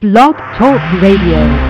Blog Talk Radio.